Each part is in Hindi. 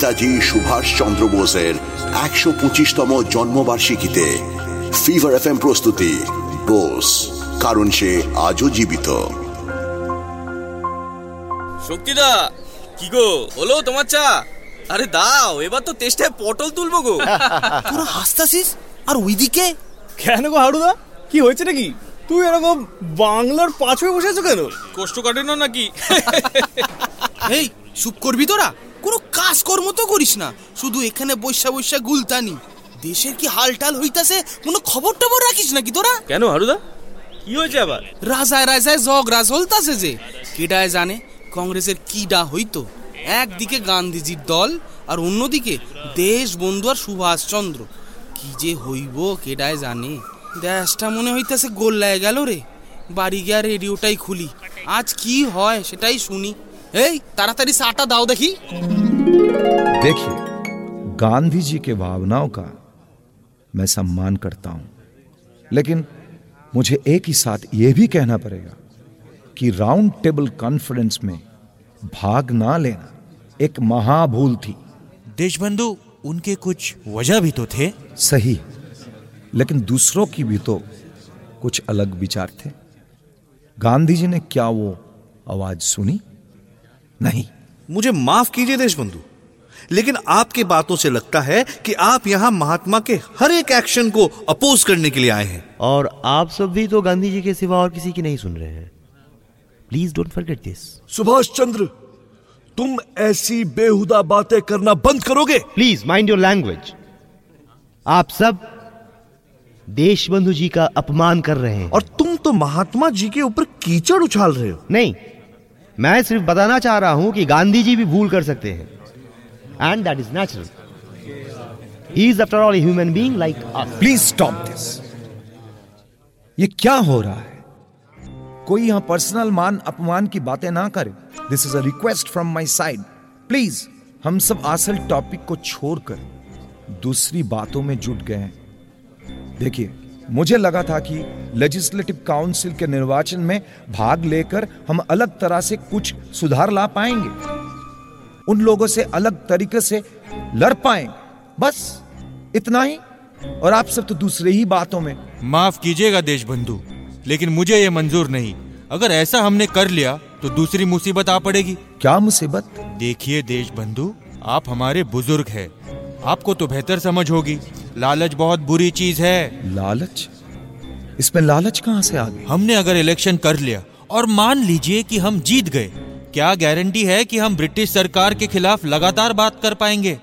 নেতাজি সুভাষ চন্দ্র বোসের একশো পঁচিশতম জন্মবার্ষিকীতে ফিভার এফ প্রস্তুতি। বোস কারণ সে আজও জীবিত। শক্তিদা কি গো? হলো তোমার চা? আরে দাও এবার তো তেষ্টায় পটল তুলবো গো। তোরা হাসতাছিস? আর ওইদিকে? কেন গো হারুদা? কি হয়েছে নাকি? তুই এরকম বাংলার পাঁচয়ে বসে আছো কেন? কষ্ট কাটে না নাকি? এই চুপ করবি তোরা? কোনো কাজকর্ম তো করিস না। শুধু এখানে বৈশা বৈশা গুলতানি। দেশের কি হালটাল হইতাছে কোনো খবর টবর রাখিস নাকি তোরা? কেন হারুদা? কি হয়েছে আবার? রাজায় রাজায় জগরা চলতাছে যে। কেডায় জানে কংগ্রেসের কিডা হইতো? একদিকে গান্ধীজির দল আর অন্যদিকে দেশ বন্ধু আর সুভাষচন্দ্র। কি যে হইব কেডায় জানে। দেশটা মনে হইতাছে গোল্লায় গেল রে। বাড়ি গিয়া রেডিওটাই খুলি। আজ কি হয় সেটাই শুনি। এই তাড়াতাড়ি চাটা দাও দেখি देखिए गांधी जी के भावनाओं का मैं सम्मान करता हूं लेकिन मुझे एक ही साथ यह भी कहना पड़ेगा कि राउंड टेबल कॉन्फ्रेंस में भाग ना लेना एक महाभूल थी देशबंधु उनके कुछ वजह भी तो थे सही लेकिन दूसरों की भी तो कुछ अलग विचार थे गांधी जी ने क्या वो आवाज सुनी नहीं। मुझे माफ़ कीजिए देशबंधु लेकिन आपकी बातों से लगता है कि आप यहाँ महात्मा के हर एक एक्शन को अपोज करने के लिए आए हैं। और आप सब भी तो गांधी जी के सिवा और किसी की नहीं सुन रहे हैं। Please don't forget this Subhash Chandra तुम ऐसी बेहुदा बातें करना बंद करोगे? प्लीज़ माइंड योर लैंग्वेज आप सब देश बंधु जी का अपमान कर रहे हैं। और तुम तो महात्मा जी के ऊपर कीचड़ उछाल रहे हो। नहीं मैं सिर्फ़ बताना चाह रहा हूँ कि गांधी जी भी भूल कर सकते हैं। And that is natural is after all human being like please stop this ये क्या हो रहा है? कोई यहाँ पर्सनल मान, अपमान की बातें ना करे। This is a request from my side please हम सब असल टॉपिक को छोड़कर दूसरी बातों में जुट गए हैं। देखिए मुझे लगा था कि लेजिस्लेटिव काउंसिल के निर्वाचन में भाग लेकर हम अलग तरह से कुछ सुधार ला पाएँगे। उन लोगों से अलग तरीके से लड़ पाएँगे। बस इतना ही। और आप सब तो दूसरे ही बातों में। माफ़ कीजिएगा देशबंधु लेकिन मुझे ये मंजूर नहीं। अगर ऐसा हमने कर लिया तो दूसरी मुसीबत आ पड़ेगी। क्या मुसीबत? देखिए देशबंधु आप हमारे बुज़ुर्ग हैं। आपको तो बेहतर समझ होगी। लालच बहुत बुरी चीज़ है। लालच? इसमें लालच कहाँ से आ गई हमने अगर इलेक्शन कर लिया और मान लीजिए कि हम जीत गए क्या गारंटी है कि हम ब्रिटिश सरकार के खिलाफ लगातार बात कर पाएँगे?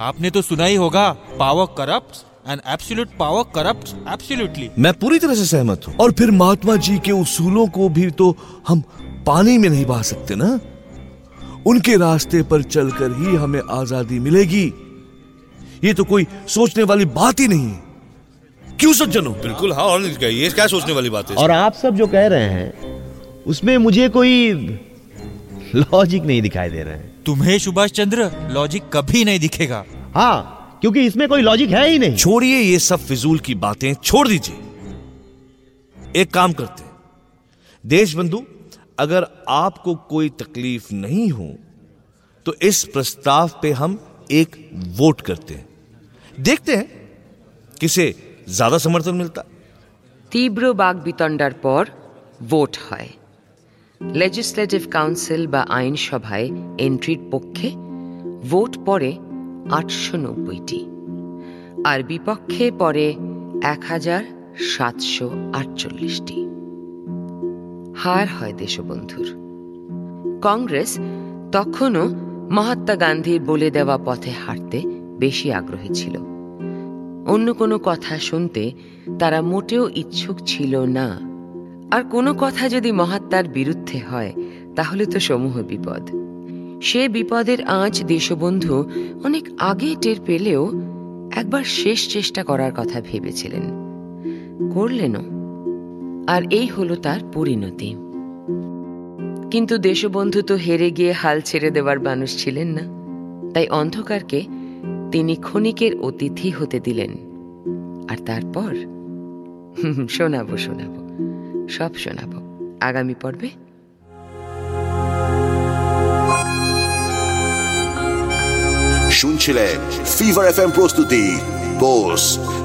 आपने तो सुना ही होगा power corrupt and absolute power corrupt absolutely मैं पूरी तरह से सहमत हूँ। और फिर महात्मा जी के उसूलों को भी तो हम पानी में नहीं बहा सकते ना? उनके रास्ते पर चलकर ही हमें आज़ादी मिलेगी। ये तो कोई सोचने वाली बात ही नहीं है। क्यों सज्जनों बिल्कुल हाँ और ये क्या सोचने वाली बात है और आप सब जो कह रहे हैं उसमें मुझे कोई लॉजिक नहीं दिखाई दे रहा है। तुम्हें सुभाष चंद्र लॉजिक कभी नहीं दिखेगा। हाँ क्योंकि इसमें कोई लॉजिक है ही नहीं। छोड़िए ये सब फिजूल की बातें छोड़ दीजिए। एक काम करते हैं। देशबंधु अगर आपको कोई तकलीफ़ नहीं हो तो इस प्रस्ताव पे हम एक वोट करते हैं। देखते हैं किसे ज्यादा समर्थन मिलता তীব্র বাগবিতণ্ডার পর ভোট হয় লেজিসলেটিভ কাউন্সিল বা আইনসভায় এন্ট্রির পক্ষে ভোট পড়ে আটশো নব্বইটি আর বিপক্ষে পড়ে এক হাজার সাতশো আটচল্লিশটি হার হয় দেশবন্ধুর কংগ্রেস তখনও মহাত্মা গান্ধীর বলে দেওয়া পথে হাঁটতে বেশি আগ্রহী ছিল অন্য কোনো কথা শুনতে তারা মোটেও ইচ্ছুক ছিল না। আর কোনো কথা যদি মহাত্মার বিরুদ্ধে হয়, তাহলে তো সমূহ বিপদ। সে বিপদের আঁচ দেশবন্ধু অনেক আগে টের পেলেও একবার শেষ চেষ্টা করার কথা ভেবেছিলেন। করলেনও। আর এই হলো তার পরিণতি। কিন্তু দেশবন্ধু তো হেরে গিয়ে হাল ছেড়ে দেওয়ার মানুষ ছিলেন না। তাই অন্ধকারকে তিনি ক্ষণিকের অতিথি হতে দিলেন। আর তারপর? শোনাবো শোনাবো। সব শোনাবো। আগামী পর্বে? শুনছিলেন ফিভার এফ এম প্রস্তুতি বোস